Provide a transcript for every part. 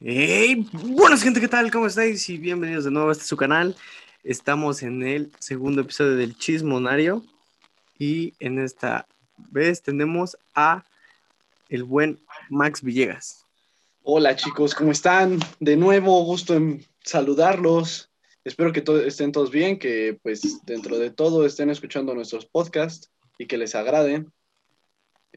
Hey, buenas gente, ¿qué tal? ¿Cómo estáis? Y bienvenidos de nuevo a este su canal. Estamos en el segundo episodio del Chismonario y en esta vez tenemos a el buen Max Villegas. Hola chicos, ¿cómo están? De nuevo, gusto en saludarlos. Espero que estén todos bien, que pues dentro de todo estén escuchando nuestros podcasts y que les agraden.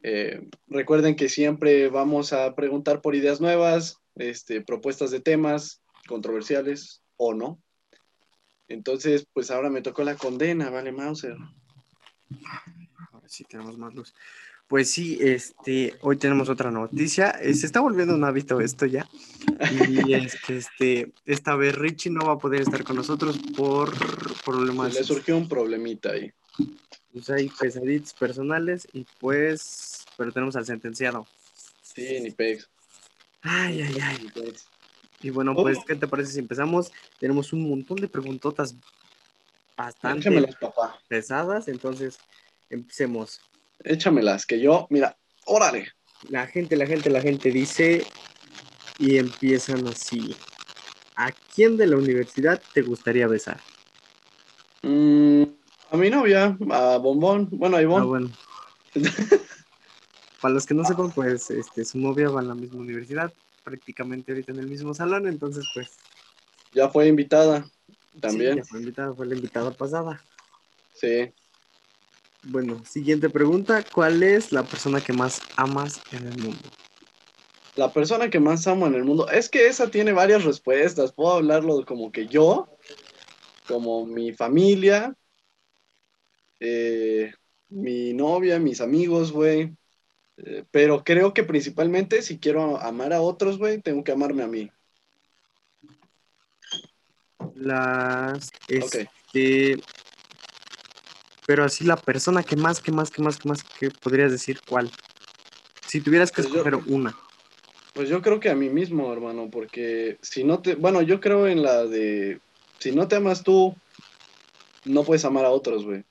Eh, recuerden que siempre vamos a preguntar por ideas nuevas, este, propuestas de temas controversiales o no. Entonces, pues ahora me tocó la condena, ¿vale, Mauser? Ahora sí tenemos más luz. Pues sí, este, hoy tenemos otra noticia. Eh, se está volviendo un hábito esto ya. Y es que este, esta vez Richie no va a poder estar con nosotros por problemas. le surgió un problemita ahí. Pues hay pesaditos personales y pues, pero tenemos al sentenciado. Sí, ni pex. Ay, ay, ay. Y bueno, pues. ¿qué te parece si empezamos? Tenemos un montón de preguntotas bastante pesadas, entonces empecemos. Échamelas, que yo, mira, órale. La gente, la gente, la gente dice y empiezan así. ¿A quién de la universidad te gustaría besar? Mm, a mi novia, a Bombón, bueno, a Ivonne. Ah, bueno. Para los que no sepan, pues este, su novia va a la misma universidad, prácticamente ahorita en el mismo salón, entonces pues... Ya fue invitada también. Sí, ya fue invitada, fue la invitada pasada. Sí. Bueno, siguiente pregunta, ¿cuál es la persona que más amas en el mundo? La persona que más amo en el mundo, es que esa tiene varias respuestas, puedo hablarlo como que yo, como mi familia, eh, mi novia, mis amigos, güey, eh, pero creo que principalmente si quiero amar a otros, güey, tengo que amarme a mí. Las. Este. Pero así la persona que más, que más, que más, que más, que podrías decir cuál. Si tuvieras que pues escoger una. Pues yo creo que a mí mismo, hermano, porque si no te. Bueno, yo creo en la de. Si no te amas tú, no puedes amar a otros, güey.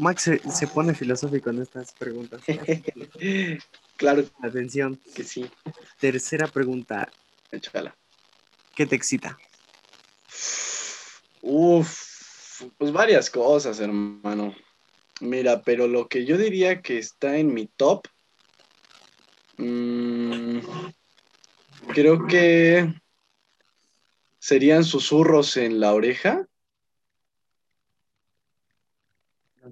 Max se, pone filosófico en estas preguntas. claro. Atención. Que sí. Tercera pregunta. Échala. ¿Qué te excita? Uf, pues varias cosas, hermano. Mira, pero lo que yo diría que está en mi top, mm, creo que serían susurros en la oreja.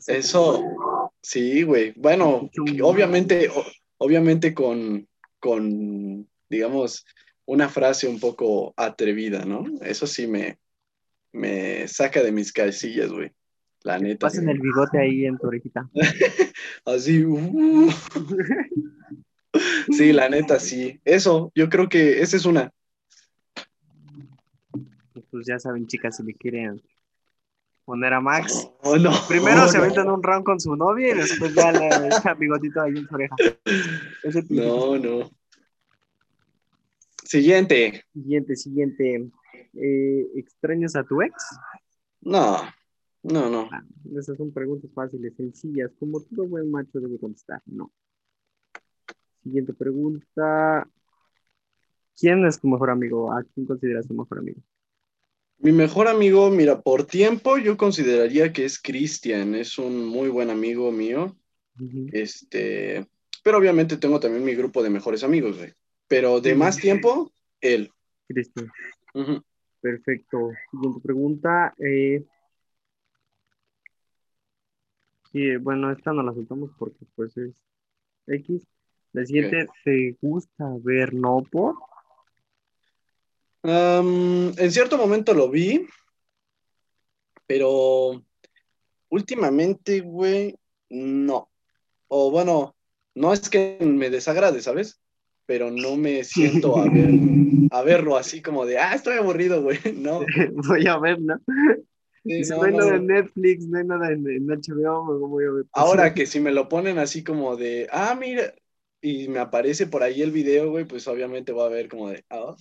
Eso, sí, güey. Bueno, obviamente, obviamente con, con, digamos, una frase un poco atrevida, ¿no? Eso sí me, me saca de mis calcillas, güey. La neta. Pasen el bigote ahí en tu orejita. Así. Uh. sí, la neta, sí. Eso, yo creo que esa es una. Pues ya saben, chicas, si le quieren poner a Max. no, Primero se mete en un round con su novia y después ya le echa bigotito ahí en su oreja. no, no. Siguiente. Siguiente, siguiente. Eh, ¿Extrañas a tu ex? No, no, no. Ah, esas son preguntas fáciles, sencillas, como todo buen macho debe contestar. No. Siguiente pregunta. ¿Quién es tu mejor amigo? ¿A quién consideras tu mejor amigo? Mi mejor amigo, mira, por tiempo yo consideraría que es Cristian, es un muy buen amigo mío. Este, pero obviamente tengo también mi grupo de mejores amigos, güey. Pero de más tiempo, él. Cristian. Perfecto. Siguiente pregunta. Eh, sí, bueno, esta no la soltamos porque pues es X. La siguiente, ¿te gusta ver no por? En cierto momento lo vi, pero últimamente, güey, no. O bueno, no es que me desagrade, ¿sabes? Pero no me siento a, ver, a verlo así como de, ah, estoy aburrido, güey. No. Voy a ver, ¿no? no, hay nada en Netflix, no hay nada en, HBO, voy a ver? Ahora que si me lo ponen así como de, ah, mira, y me aparece por ahí el video, güey, pues obviamente voy a ver como de, ah,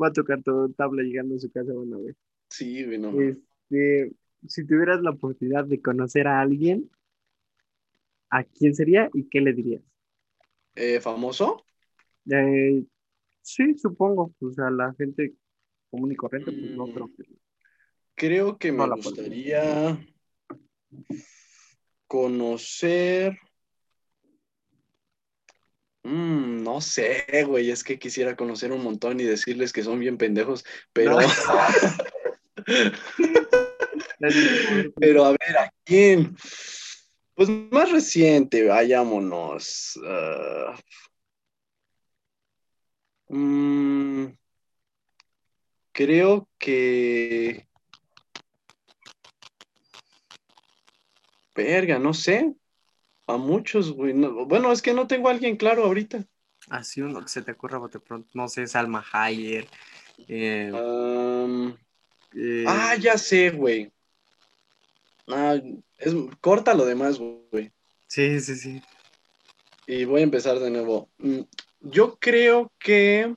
Va a tocar todo tabla llegando a su casa, bueno, güey. Sí, güey, no. Este, si tuvieras la oportunidad de conocer a alguien, ¿a quién sería y qué le dirías? Eh, ¿Famoso? Eh, sí, supongo. O sea, la gente común y corriente, pues no Mm. creo que. Creo que me No gustaría conocer. Mm, no sé, güey, es que quisiera conocer un montón y decirles que son bien pendejos, pero, No. pero a ver, ¿a quién? Pues más reciente, vayámonos. ah, mm, creo que... Verga, no sé. A muchos, güey. no- bueno, es que no tengo a alguien claro ahorita. Así uno que se te ocurra bote pronto. No sé, Salma Hayek. eh, eh, ah, ya sé, güey. Ah, es, corta lo demás, güey. Sí, sí, sí. Y voy a empezar de nuevo. Mm, Yo creo que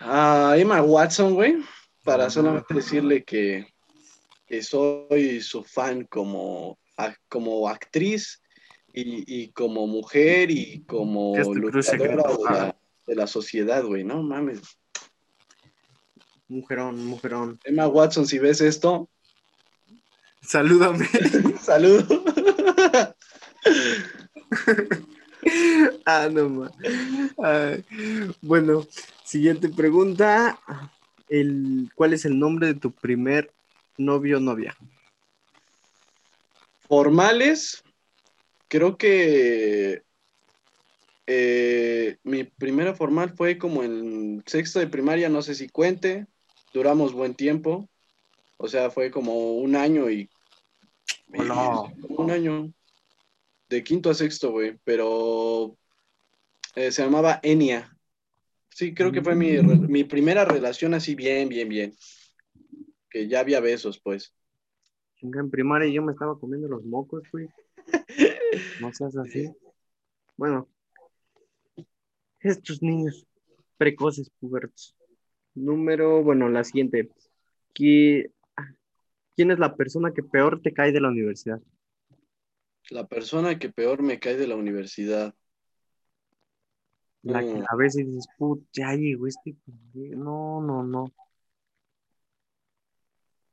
a Emma Watson, güey, para Ah. solamente decirle que, que soy su fan como, a- como actriz y, y como mujer y como ¿Qué es tu cruz luchadora secreta? de la, de la sociedad, güey. No mames. Mujerón, mujerón. Emma Watson, si ves esto, Salúdame. saludo. ah, no más. bueno, siguiente pregunta. El, ¿Cuál es el nombre de tu primer novio o novia? Formales, creo que eh, mi primera formal fue como en sexto de primaria, no sé si cuente, duramos buen tiempo, o sea, fue como un año y... y- Hola. como un año, de quinto a sexto, güey, pero eh, se llamaba Enia. Sí, creo que fue mi, mi primera relación así bien, bien, bien. Que ya había besos, pues. Chinga, En primaria yo me estaba comiendo los mocos, güey. No seas así. Bueno, estos niños precoces, pubertos. Número, bueno, la siguiente. ¿Qui- ¿Quién es la persona que peor te cae de la universidad? La persona que peor me cae de la universidad. La que Mm. a veces dices, put, ya llegó este. pendejo". No, no, no.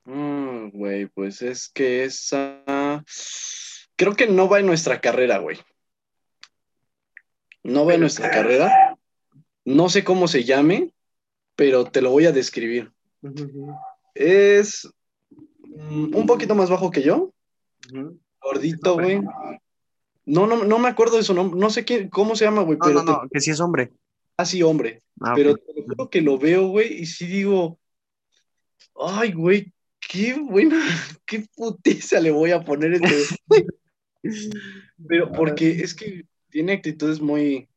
Mm, güey, pues es que esa. Creo que no va en nuestra carrera, güey. No va en nuestra carrera. No sé cómo se llame, pero te lo voy a describir. Es mm, un poquito más bajo que yo, gordito, güey. No, no, no me acuerdo de su nombre. No sé quién, cómo se llama, güey, No, pero no, no, que si es hombre. te- así, hombre. Ah, Pero ok. te lo juro que lo veo, güey, y sí digo, ay, güey, qué buena, qué putiza le voy a poner este. Pero porque es que tiene actitudes muy,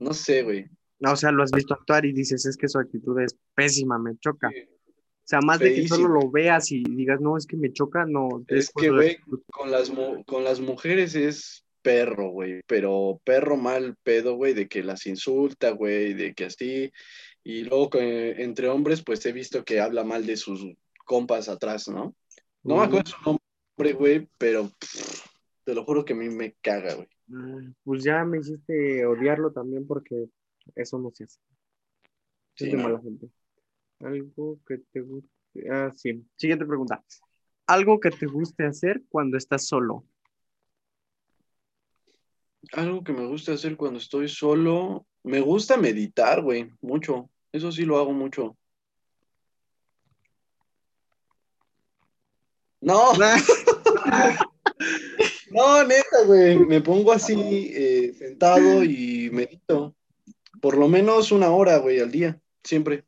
no sé, güey. No, o sea, lo has visto actuar y dices, es que su actitud es pésima, me choca. O sea, más de que solo lo veas y digas, no, es que me choca, no. Es que, güey, con las, con las mujeres es perro, güey, pero perro mal pedo, güey, de que las insulta, güey, de que así. Y luego entre hombres, pues he visto que habla mal de sus compas atrás, ¿no? No me acuerdo su nombre, güey, pero pff, te lo juro que a mí me caga, güey. Mm, Pues ya me hiciste odiarlo también porque eso no se hace. Sí, es de no. mala gente. Algo que te guste. Ah, sí. Siguiente pregunta. Algo que te guste hacer cuando estás solo. Algo que me gusta hacer cuando estoy solo, me gusta meditar, güey, mucho. Eso sí lo hago mucho. No, no, neta, güey. Me pongo así eh, sentado y medito. Por lo menos una hora, güey, al día, siempre.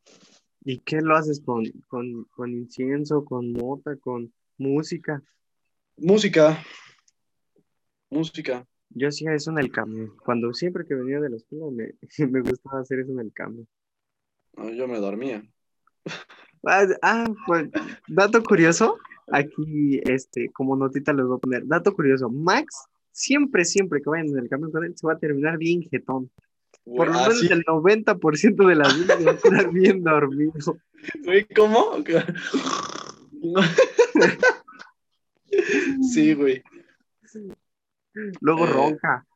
¿Y qué lo haces con, con, con incienso, con mota, con música? Música. Música. Yo hacía eso en el cambio. Cuando siempre que venía de la escuela me, me gustaba hacer eso en el cambio. No, yo me dormía. Ah, ah, pues, dato curioso. Aquí, este, como notita les voy a poner. Dato curioso. Max, siempre, siempre que vayan en el cambio con él, se va a terminar bien jetón. Por lo menos sí, el 90% de las veces va a estar bien dormido. güey, ¿cómo? No. Sí, güey. Luego Eh. ronca.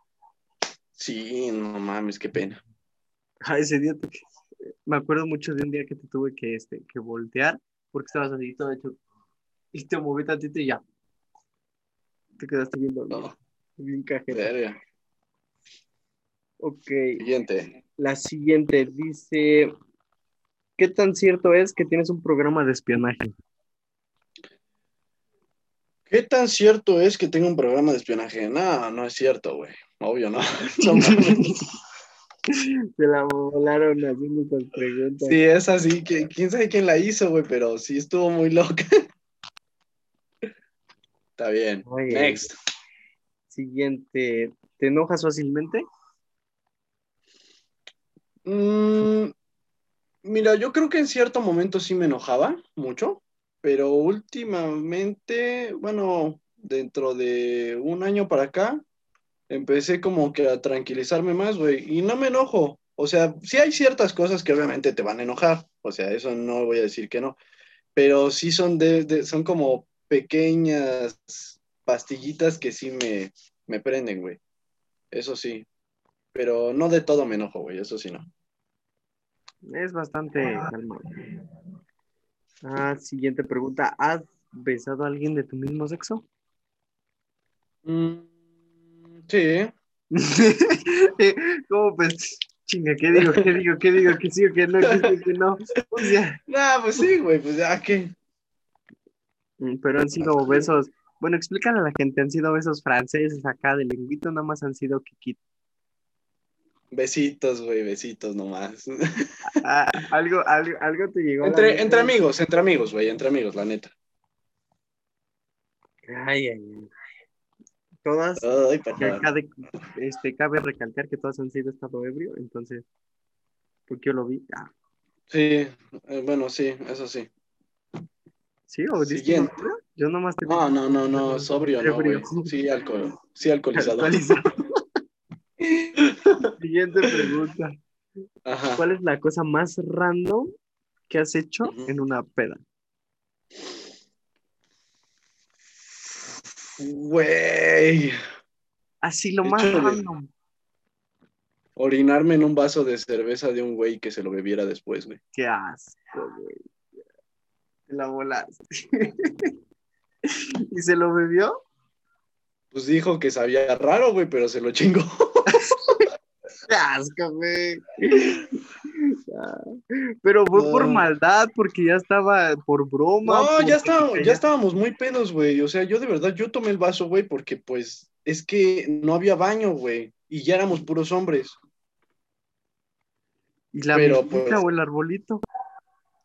Sí, no mames, qué pena. Ah, ese día te- me acuerdo mucho de un día que te tuve que, este, que voltear porque estabas así todo hecho y te moví tantito y ya. Te quedaste viendo No, bien verga. Ok, Siguiente. la siguiente dice, ¿qué tan cierto es que tienes un programa de espionaje? ¿Qué tan cierto es que tengo un programa de espionaje? No, no es cierto, güey. Obvio, no. Se la volaron haciendo estas preguntas. Sí, es así, quién sabe quién la hizo, güey, pero sí estuvo muy loca. Está bien. Next. Siguiente, ¿te enojas fácilmente? Mm, mira, yo creo que en cierto momento sí me enojaba mucho, pero últimamente, bueno, dentro de un año para acá, empecé como que a tranquilizarme más, güey, y no me enojo. O sea, sí hay ciertas cosas que obviamente te van a enojar, o sea, eso no voy a decir que no, pero sí son de, de- son como pequeñas pastillitas que sí me, me prenden, güey. Eso sí. Pero no de todo me enojo, güey, eso sí no. Es bastante calmado. Ah, siguiente pregunta, ¿has besado a alguien de tu mismo sexo? Mm, sí, ¿Cómo pues? Chinga, ¿qué digo? ¿Qué digo? ¿Qué digo? ¿Que sí o que no? ¿Que sí o que no? O sea, nah, pues sí, güey, pues ya que. Mm, pero han sido besos. Bueno, explícale a la gente, han sido besos franceses acá de lengüito, nada más han sido kikit. Besitos, güey, besitos nomás. Ah, algo, algo, algo te llegó. entre, entre amigos, entre amigos, güey, entre amigos, la neta. Ay, ay, ay. Todas, Ay, cabe, este, cabe recalcar que todas han sido estado ebrio, entonces, porque yo lo vi. Ah, Sí, eh, bueno, sí, eso sí. ¿Sí? ¿O Siguiente. Yo nomás te No, no, no, no, sobrio, no, güey. Sí, alcohol, sí, alcoholizado. Siguiente pregunta. Ajá. ¿Cuál es la cosa más random que has hecho en una peda? Güey, Así lo más random. orinarme en un vaso de cerveza de un güey que se lo bebiera después, güey. Qué asco, güey. La volaste. ¿Y se lo bebió? Pues dijo que sabía raro, güey, pero se lo chingó. Asco, güey. Pero fue por maldad, porque ya estaba por broma. No, ya, estábamos, quería- ya estábamos muy pedos, güey. O sea, yo de verdad, yo tomé el vaso, güey, porque pues es que no había baño, güey. Y ya éramos puros hombres. ¿Y la pero, pues- o el arbolito?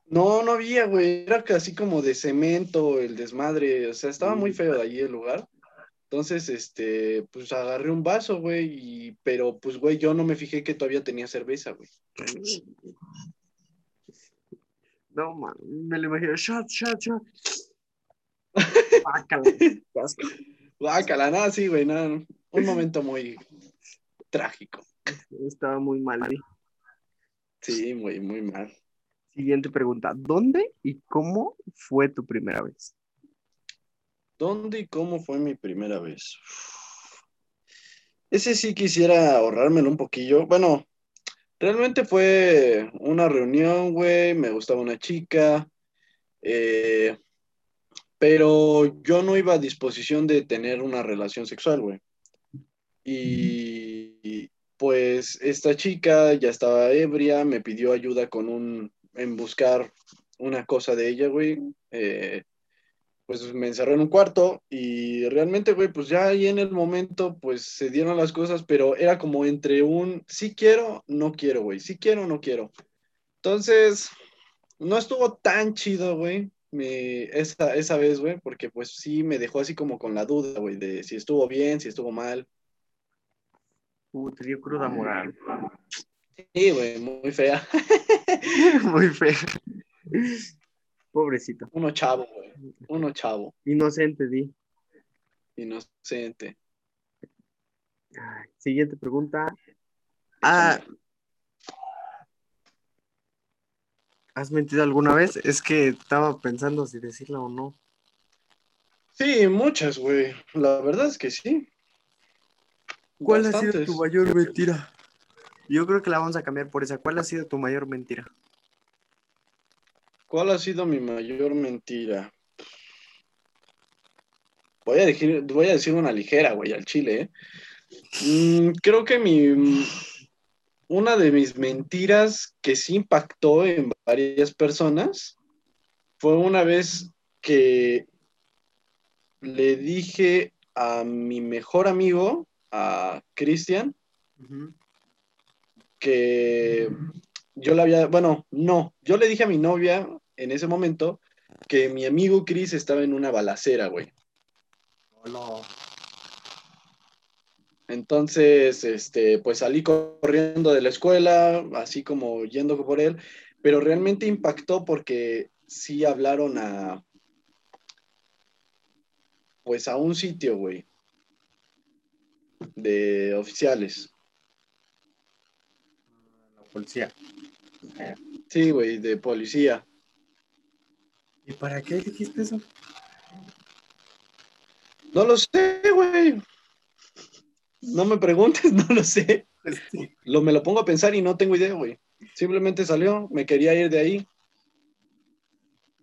No, no había, güey. Era casi como de cemento, el desmadre. O sea, estaba muy feo de allí el lugar. Entonces, este, pues agarré un vaso, güey. Y, pero, pues, güey, yo no me fijé que todavía tenía cerveza, güey. No, man, me lo imagino. Shot, shot, shot. Asco. Guácala, nada, sí, güey, nada. Un momento muy trágico. Estaba muy mal ahí. Sí, muy, muy mal. Siguiente pregunta. ¿Dónde y cómo fue tu primera vez? ¿Dónde y cómo fue mi primera vez? Ese sí quisiera ahorrármelo un poquillo. Bueno, realmente fue una reunión, güey. Me gustaba una chica. eh, pero yo no iba a disposición de tener una relación sexual, güey. Y, pues esta chica ya estaba ebria, me pidió ayuda con un, en buscar una cosa de ella, güey. Eh, pues me encerré en un cuarto y realmente, güey, pues ya ahí en el momento, pues se dieron las cosas, pero era como entre un sí quiero, no quiero, güey, sí quiero, no quiero. Entonces, no estuvo tan chido, güey, esa, esa vez, güey, porque pues sí me dejó así como con la duda, güey, de si estuvo bien, si estuvo mal. Uh, te dio cruda moral. Sí, güey, muy fea. muy feo. Pobrecito. Uno chavo, güey, uno chavo, Inocente, di. inocente. Siguiente pregunta. Ah, ¿Has mentido alguna vez? Es que estaba pensando si decirla o no. Sí, muchas, güey. La verdad es que sí. ¿Cuál ha sido tu mayor mentira? Yo creo que la vamos a cambiar por esa. ¿Cuál ha sido tu mayor mentira? ¿Cuál ha sido mi mayor mentira? Voy a decir, voy a decir una ligera, güey, al chile, ¿eh? Mm, creo que mi, una de mis mentiras que sí impactó en varias personas fue una vez que le dije a mi mejor amigo, a Cristian, que yo le había, bueno, no, yo le dije a mi novia en ese momento que mi amigo Chris estaba en una balacera, güey. No. Entonces, este, pues salí corriendo de la escuela, así como yendo por él, pero realmente impactó porque sí hablaron a, pues a un sitio, güey, de oficiales. Policía. Sí, güey, de policía. ¿Y para qué dijiste eso? No lo sé, güey. No me preguntes, no lo sé. Este, Lo, me lo pongo a pensar y no tengo idea, güey. Simplemente salió, me quería ir de ahí.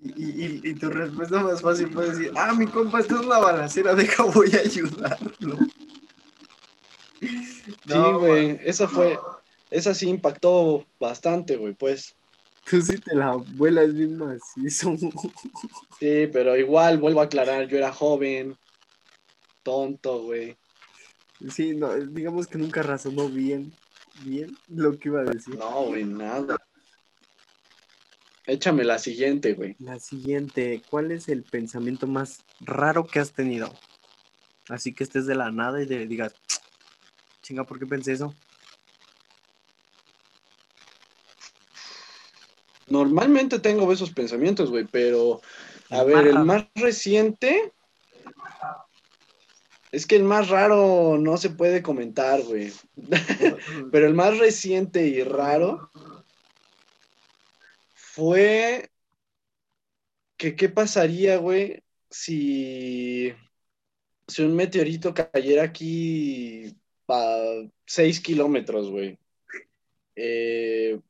Y, y- y tu respuesta más fácil fue decir, ah, mi compa está en una balacera, deja, voy a ayudarlo. Sí, güey, esa fue, esa sí impactó bastante, güey, pues. Tú sí te la vuelas bien macizo. Sí, pero igual, vuelvo a aclarar, yo era joven, tonto, güey. Sí, no, digamos que nunca razonó bien, bien lo que iba a decir. No, güey, nada. Échame la siguiente, güey. La siguiente, ¿cuál es el pensamiento más raro que has tenido? Así que estés de la nada y te digas, chinga, ¿por qué pensé eso? Normalmente tengo esos pensamientos, güey, pero a El ver, más el raro. más reciente. Es que el más raro no se puede comentar, güey. Pero el más reciente y raro fue que qué pasaría, güey, si, si un meteorito cayera aquí a 6 kilómetros, güey. Eh,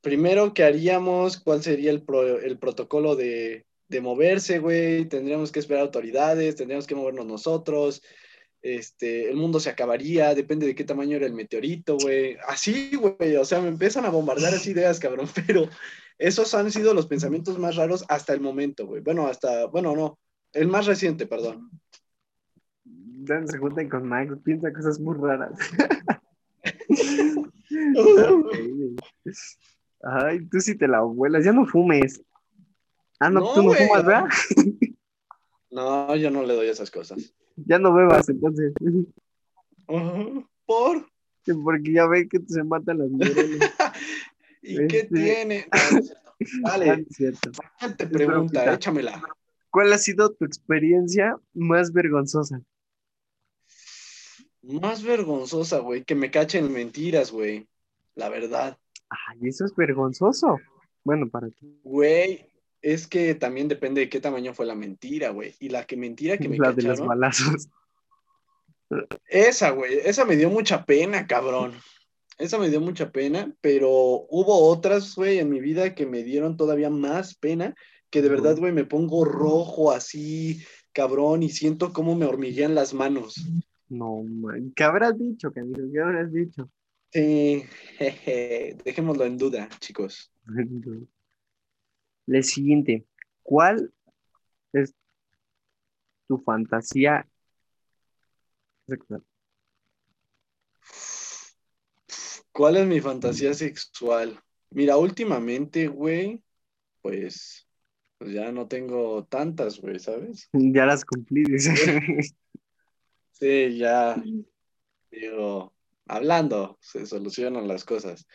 primero, ¿qué haríamos? ¿Cuál sería el, pro- el protocolo de, de moverse, güey? Tendríamos que esperar autoridades, tendríamos que movernos nosotros. Este, el mundo se acabaría, depende de qué tamaño era el meteorito, güey. Así, güey, o sea, me empiezan a bombardear así ideas, cabrón, pero esos han sido los pensamientos más raros hasta el momento, güey. Bueno, hasta, bueno, no, el más reciente, perdón. Dan se juntan con Max, piensa cosas muy raras. Ay, tú sí te la vuelas, ya no fumes. Ah, no, No, tú no güey. fumas, ¿verdad? No, yo no le doy esas cosas. Ya no bebas, entonces. ¿Por? Porque ya ve que se matan las neuronas. ¿Y qué Este- tiene? No, no te pregunta, échamela. ¿Cuál ha sido tu experiencia más vergonzosa? Más vergonzosa, güey, que me cachen en mentiras, güey. La verdad. Ay, eso es vergonzoso. Bueno, para ti. Güey, es que también depende de qué tamaño fue la mentira, güey. Y la que mentira que me La de los cacharon, balazos. esa, güey, esa me dio mucha pena, cabrón. Esa me dio mucha pena, pero hubo otras, güey, en mi vida que me dieron todavía más pena, que de verdad, güey, me pongo rojo así, cabrón, y siento cómo me hormiguean las manos. No, man. ¿Qué habrás dicho, canijo? ¿Qué habrás dicho? Sí, jeje, dejémoslo en duda, chicos. La siguiente. ¿Cuál es tu fantasía sexual? ¿Cuál es mi fantasía sexual? Mira, últimamente, güey, pues, pues ya no tengo tantas, güey, ¿sabes? Ya las cumplí, dice. Sí, ya, digo, hablando, se solucionan las cosas.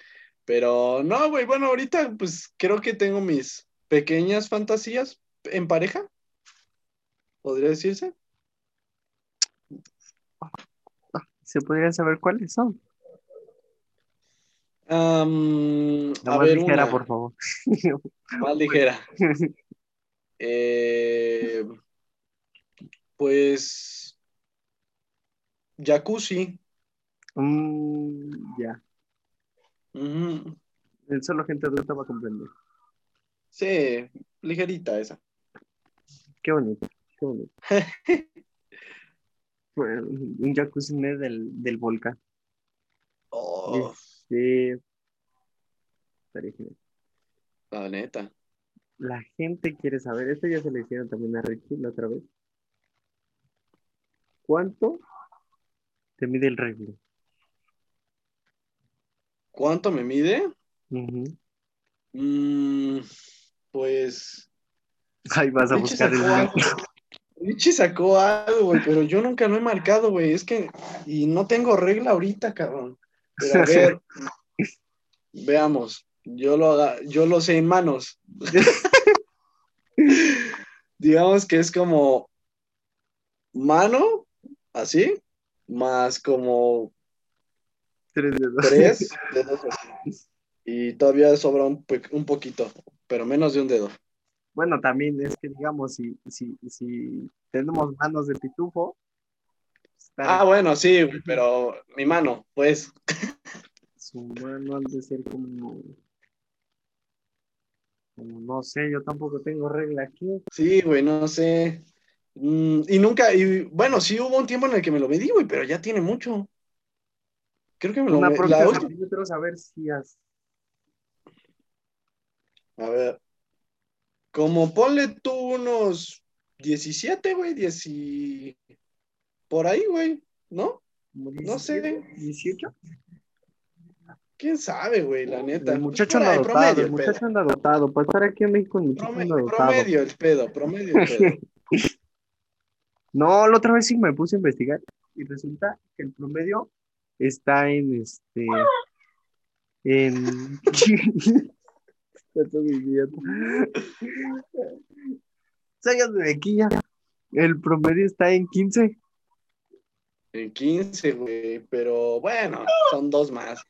Pero no, güey, bueno, ahorita pues creo que tengo mis pequeñas fantasías en pareja, podría decirse. ¿Se podría saber cuáles son? A más ver, ligera, una, por favor. más ligera. Eh, Pues. Jacuzzi. Mm, ya. Ujú. El solo gente adulta va a comprender. Sí, ligerita esa. Qué bonito, qué bonito. Un jacuzzi del, del volcán. Oh, Sí. Genial. la neta. La gente quiere saber, esto ya se le hicieron también a Richie la otra vez. ¿Cuánto te mide el reglo? ¿Cuánto me mide? Ujú. Mm, pues. Ahí vas a buscar el. Richie sacó algo, güey, pero yo nunca lo he marcado, güey. Es que. Y no tengo regla ahorita, cabrón. Pero a ver. veamos. Yo lo, haga, yo lo sé en manos. Digamos que es como. Mano, así, más como Tres dedos. tres dedos así. Y todavía sobra un, un poquito, pero menos de un dedo. Bueno, también es que digamos, si, si, si tenemos manos de pitufo, está- Ah, bueno, sí, pero mi mano, pues. su mano han de ser como, como, no sé, yo tampoco tengo regla aquí. Sí, güey, no sé. Mm, y nunca, y bueno, sí hubo un tiempo en el que me lo medí, güey, pero ya tiene mucho. Creo que me lo Una próxima la última- yo quiero saber si has... A ver. Como ponle tú unos 17, güey, 10 y- por ahí, güey, ¿no? No sé. 17, 18. ¿Quién sabe, güey, la neta? El muchacho anda dotado, promedio, el muchacho anda dotado. Para estar aquí en México, el muchacho Prome- anda dotado. promedio el pedo, promedio el pedo. No, la otra vez sí me puse a investigar y resulta que el promedio está en este. En. Está todo idiota. Sácate de aquí ya. El promedio está en 15. En 15, güey, pero bueno, son dos más.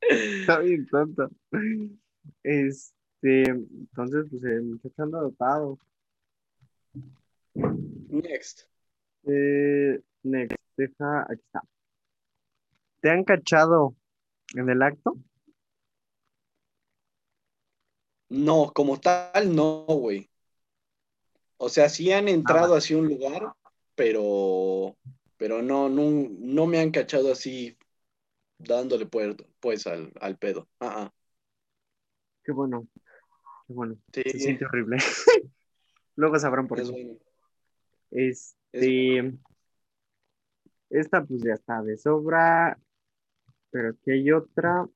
Está bien tonto. Este, entonces, pues el muchacho anda dotado. Next. Eh, next, deja, aquí está. ¿Te han cachado en el acto? No, como tal, no, güey. O sea, sí han entrado hacia un lugar, pero, pero no, no, no me han cachado así dándole puerto, pues al, al pedo. Ah, ah. Qué bueno. Qué bueno. Sí, Se siente horrible. Luego sabrán por es qué. bueno. Este, esta pues ya está de sobra, pero aquí hay otra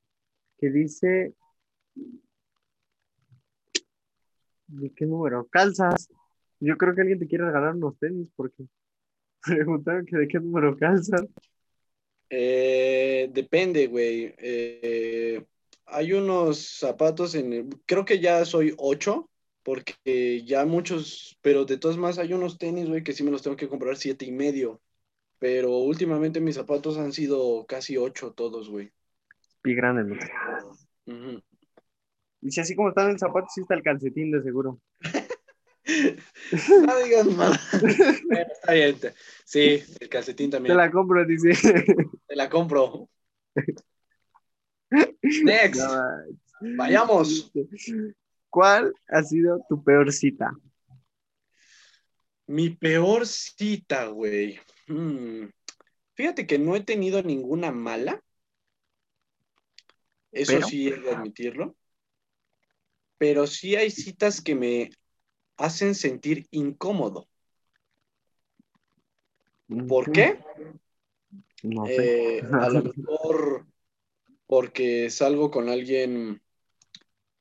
que dice, ¿de qué número? Calzas. Yo creo que alguien te quiere regalar unos tenis porque preguntaron que de qué número calzas. Eh, depende, güey. Eh, hay unos zapatos en el- creo que ya soy 8, porque ya muchos, pero de todas más hay unos tenis, güey, que sí me los tengo que comprar siete y medio. Pero últimamente mis zapatos han sido casi 8 todos, güey. Pie grande, ¿no? Ujú. Y si así como está en el zapato, sí está el calcetín de seguro. No digas. Bueno, está bien. te- Sí, el calcetín Te también. la compro, dice. Te la compro. Next. No, Vayamos. ¿Cuál ha sido tu peor cita? Mi peor cita, güey. Hmm. Fíjate que no he tenido ninguna mala. Eso ¿Pero? sí he de admitirlo. Pero sí hay citas que me hacen sentir incómodo. ¿Por qué? No sé. Eh, a lo mejor porque salgo con alguien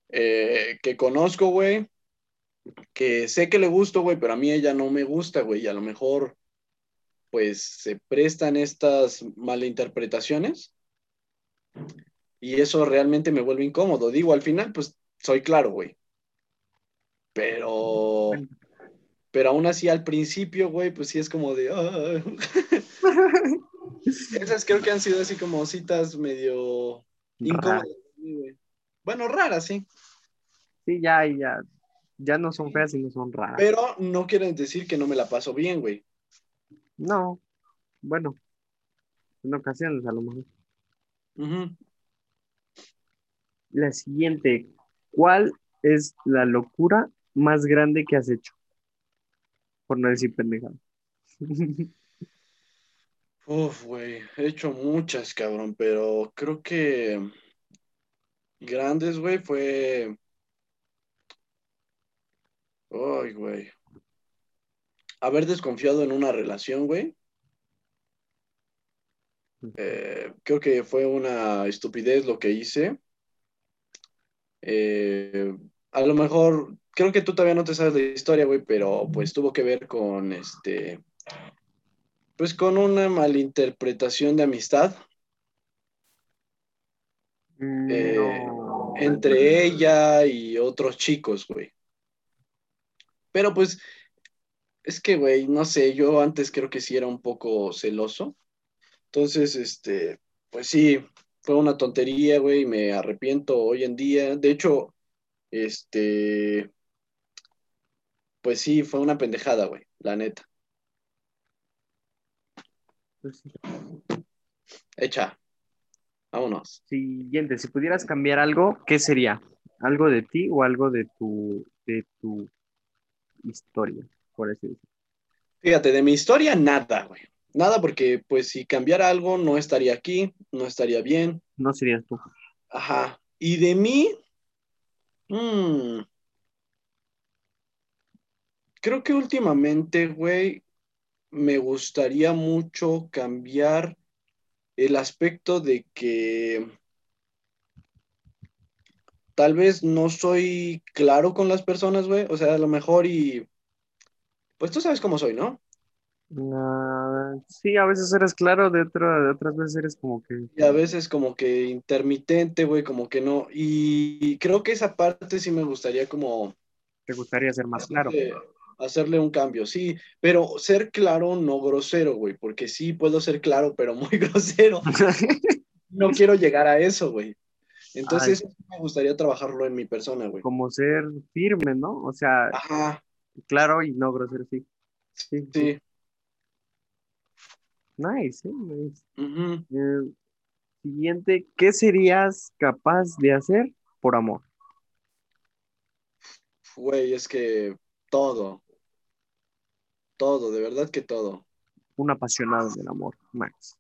eh, que conozco, güey, que sé que le gusto, güey, pero a mí ella no me gusta, güey, y a lo mejor pues se prestan estas malinterpretaciones y eso realmente me vuelve incómodo. Digo, al final, pues soy claro, güey. Pero, pero aún así al principio, güey, pues sí es como de... "Ah". Esas creo que han sido así como citas medio incómodas. Bueno, raras, sí. Sí, ya, ya. Ya no son feas y no son raras. Pero no quieren decir que no me la paso bien, güey. No, bueno, en ocasiones a lo mejor. La siguiente, ¿cuál es la locura más grande que has hecho? Por no decir pendejada. Uf, güey, he hecho muchas, cabrón, pero creo que grandes, güey, fue... Ay, güey. Haber desconfiado en una relación, güey. Eh, creo que fue una estupidez lo que hice. Eh, a lo mejor, creo que tú todavía no te sabes la historia, güey, pero pues tuvo que ver con este, pues con una malinterpretación de amistad Eh, No. entre ella y otros chicos, güey. Pero pues, es que, güey, no sé, yo antes creo que sí era un poco celoso. Entonces, este, pues sí, fue una tontería, güey, y me arrepiento hoy en día. De hecho, este, pues sí, fue una pendejada, güey, la neta. Pues sí. Hecha. Vámonos. Siguiente, si pudieras cambiar algo, ¿qué sería? ¿Algo de ti o algo de tu, de tu historia, por así decirlo? Fíjate, de mi historia, nada, güey. Nada porque, pues, si cambiara algo, no estaría aquí, no estaría bien. No serías tú. Ajá. Y de mí, mm, creo que últimamente, güey, me gustaría mucho cambiar el aspecto de que tal vez no soy claro con las personas, güey. O sea, a lo mejor y... Pues tú sabes cómo soy, ¿no? Ah, sí, a veces eres claro, de, otra- de otras veces eres como que Y a veces como que intermitente, güey, como que no. Y creo que esa parte sí me gustaría como te gustaría ser más claro. hacerle, hacerle un cambio, sí. Pero ser claro, no grosero, güey, porque sí puedo ser claro, pero muy grosero. No quiero llegar a eso, güey. Entonces sí me gustaría trabajarlo en mi persona, güey. Como ser firme, ¿no? O sea, Ajá, claro y no grosero, sí. Sí, sí. Nice, eh, nice. Eh, siguiente, ¿qué serías capaz de hacer por amor? Güey, es que todo. Todo, de verdad que todo. Un apasionado del amor, Max.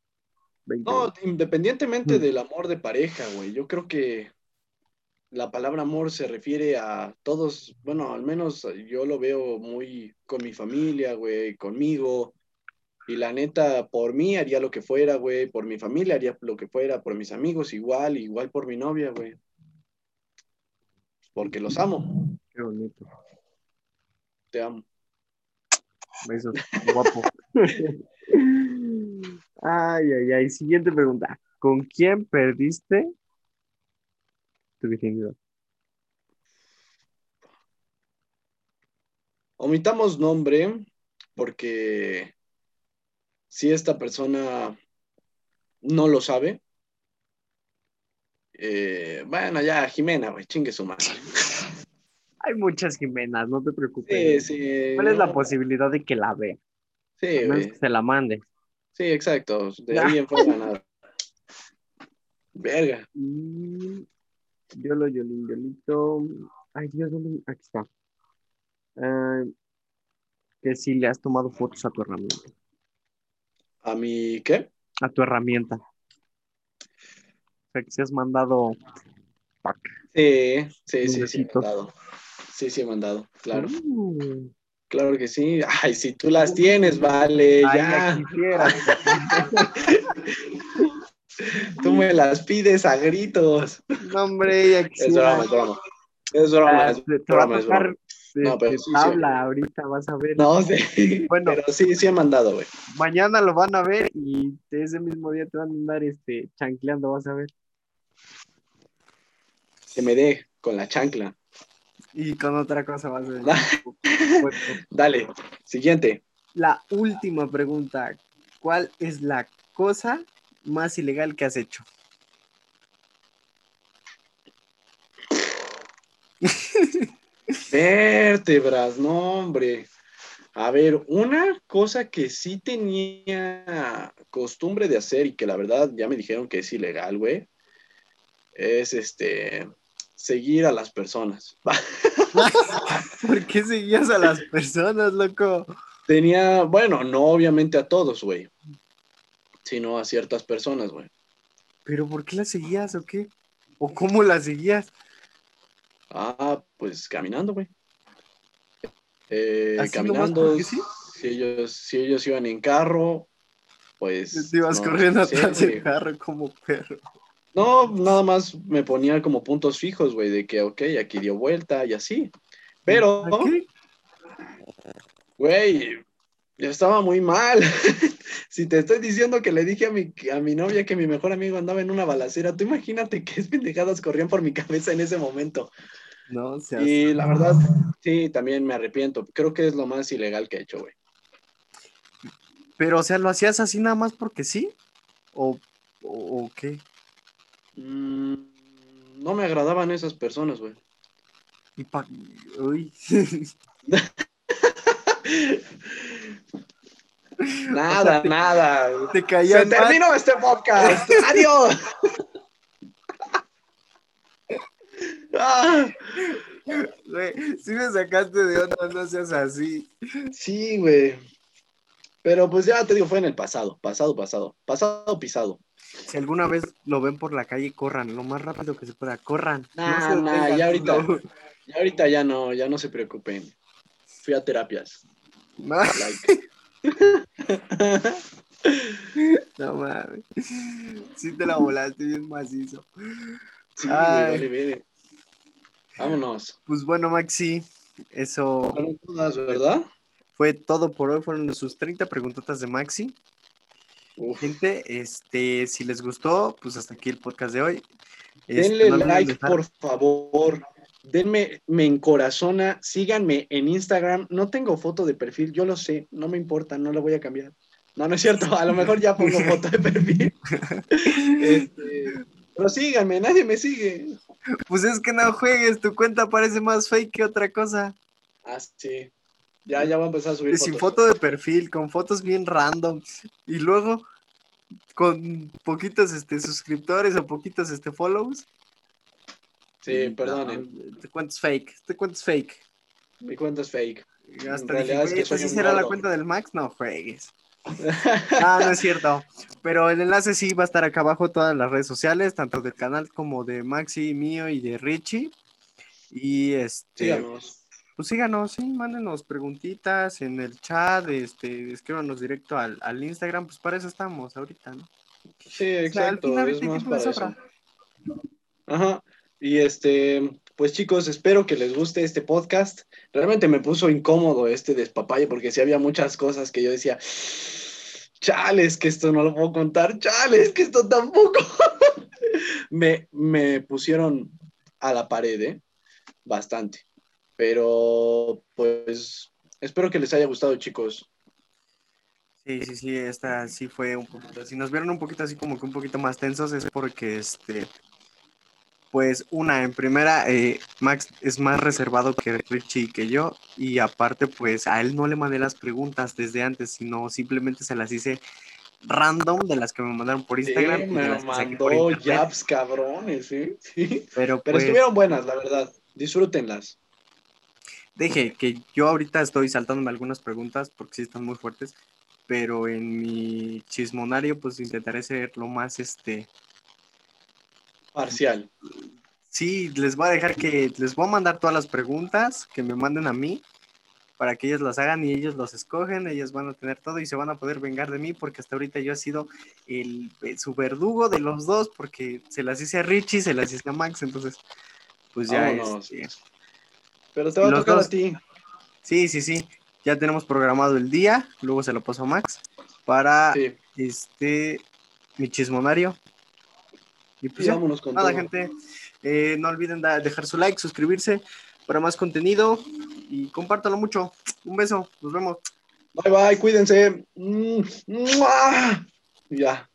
20 No, independientemente Mm. del amor de pareja, güey, yo creo que la palabra amor se refiere a todos, bueno, al menos yo lo veo muy con mi familia, güey, conmigo. Y la neta, por mí haría lo que fuera, güey, por mi familia haría lo que fuera, por mis amigos igual, igual por mi novia, güey. Porque los amo, Qué bonito. te amo. Besos, guapo. Ay, ay, ay. Siguiente pregunta. ¿Con quién perdiste tu virginidad? Omitamos nombre porque si esta persona no lo sabe, eh, bueno, ya, Jimena, güey, chingue su madre. Hay muchas Jimenas, no te preocupes. sí. ¿Cuál es la posibilidad de que la vea? Sí, A menos güey. que se la mande. Sí, exacto. De ahí en fuera nada. Verga. Yolo, Yolín, Yolito. Ay, Dios, ¿dónde? Aquí está. Ah, que si le has tomado fotos a tu herramienta. ¿A mi qué? A tu herramienta. O sea, que si has mandado pack. Sí, sí, sí, sí, he mandado. Sí, sí, he mandado. Claro, Uh, claro que sí. Ay, si tú las tienes, vale, ay, ya. Tú me las pides a gritos. No, hombre, ya Es quisiera. broma, es broma. Es broma, Ah, es broma, es broma. de, No, pero sí, sí. tabla ahorita, vas a ver. No, sí. Bueno. Pero sí, sí he mandado, güey. Mañana lo van a ver y ese mismo día te van a andar este, chancleando, vas a ver. Que me dé con la chancla. Y con otra cosa vas a ver. Dale, siguiente. la última pregunta. ¿Cuál es la cosa más ilegal que has hecho? Vértebras, no, hombre. A ver, una cosa que sí tenía costumbre de hacer y que la verdad ya me dijeron que es ilegal, güey, es este seguir a las personas. ¿Por qué seguías a las personas, loco? Tenía, bueno, no obviamente a todos, güey, sino a ciertas personas, güey. ¿Pero por qué las seguías o qué? ¿O cómo las seguías? Ah, pues caminando, güey. Eh, ¿Así caminando, sí? si ellos, si ellos iban en carro, pues. Te ibas no corriendo sé, atrás del carro como perro. No, nada más me ponía como puntos fijos, güey, de que, ok, aquí dio vuelta y así. Pero, güey, yo estaba muy mal. si te estoy diciendo que le dije a mi, a mi novia que mi mejor amigo andaba en una balacera, tú imagínate qué pendejadas corrían por mi cabeza en ese momento. No, seas... Y la verdad, sí, también me arrepiento. Creo que es lo más ilegal que he hecho, güey. Pero, o sea, ¿lo hacías así nada más porque sí? ¿O, o, o qué? Mm, no me agradaban esas personas, güey. Y pa... Uy. Nada, nada. Te Se mal. terminó este podcast. Adiós. Ah, Güey, sí me sacaste de onda, no seas así. sí, güey. Pero pues ya te digo, fue en el pasado, pasado, pasado, pasado pisado. Si alguna vez lo ven por la calle, corran lo más rápido que se pueda, corran. Nah, nah, ya ahorita. no. Y ahorita ya no, ya no se preocupen. Fui a terapias. Like. no mames. Sí te la volaste bien macizo. Sí, Ay. vale, vale. Vámonos. Pues bueno, Maxi, eso Fueron todas, ¿verdad? fue todo por hoy. Fueron sus 30 preguntotas de Maxi. Uf. Gente, este, si les gustó, pues hasta aquí el podcast de hoy. Este, Denle no olviden like, dejar- por favor. Denme, me encorazona. Síganme en Instagram. No tengo foto de perfil, yo lo sé. No me importa, no la voy a cambiar. No, no es cierto. A lo mejor ya pongo foto de perfil. Este, pero síganme, nadie me sigue. Pues es que no juegues, tu cuenta parece más fake que otra cosa. Ah, sí. Ya, ya voy a empezar a subir Sin fotos. foto de perfil, con fotos bien random. Y luego con poquitos este, suscriptores o poquitos este, follows. Sí, perdonen. No, Te cuento es fake, te cuento es fake. Mi cuenta es fake. Hasta realidad dije, es que "Güey, soy ¿esa sí un será la gordo". cuenta del Max? No juegues. Ah, no es cierto. Pero el enlace sí va a estar acá abajo, todas las redes sociales, tanto del canal como de Maxi, mío y de Richie. Y este, Síganos. pues síganos, sí, mándenos preguntitas en el chat, este, escríbanos directo al, al Instagram, pues para eso estamos ahorita, ¿no? Sí, O sea, al exacto. final es el más tiempo de para sobra. eso. Ajá. Y este, pues chicos, espero que les guste este podcast. Realmente me puso incómodo este despapalle porque sí había muchas cosas que yo decía, chales, que esto no lo puedo contar, chales, que esto tampoco. me, me pusieron a la pared, ¿eh? Bastante. Pero, pues, espero que les haya gustado, chicos. Sí, sí, sí, esta sí fue un poquito. Si nos vieron un poquito así como que un poquito más tensos es porque este, pues una, en primera, eh, Max es más reservado que Richie y que yo y aparte pues a él no le mandé las preguntas desde antes, sino simplemente se las hice random de las que me mandaron por Instagram. Sí, y de me las mandó jabs cabrones, ¿eh? Sí. Pero Pero pues estuvieron buenas, la verdad. Disfrútenlas. deje que yo ahorita estoy saltándome algunas preguntas porque sí están muy fuertes, pero en mi chismonario pues intentaré ser lo más este Parcial. Sí, les voy a dejar que les voy a mandar todas las preguntas que me manden a mí para que ellos las hagan y ellos los escogen, ellos van a tener todo y se van a poder vengar de mí porque hasta ahorita yo he sido el, su verdugo de los dos porque se las hice a Richie, se las hice a Max, entonces pues ya Vámonos. este, Pero te va a tocar dos. a ti. sí, sí, sí, ya tenemos programado el día, luego se lo paso a Max para Sí. este mi chismonario. Y pues Sí, vámonos con Nada, todo. gente. eh, no olviden dejar su like, suscribirse para más contenido y compártalo mucho. Un beso, nos vemos. Bye bye, cuídense. Mm. Ya.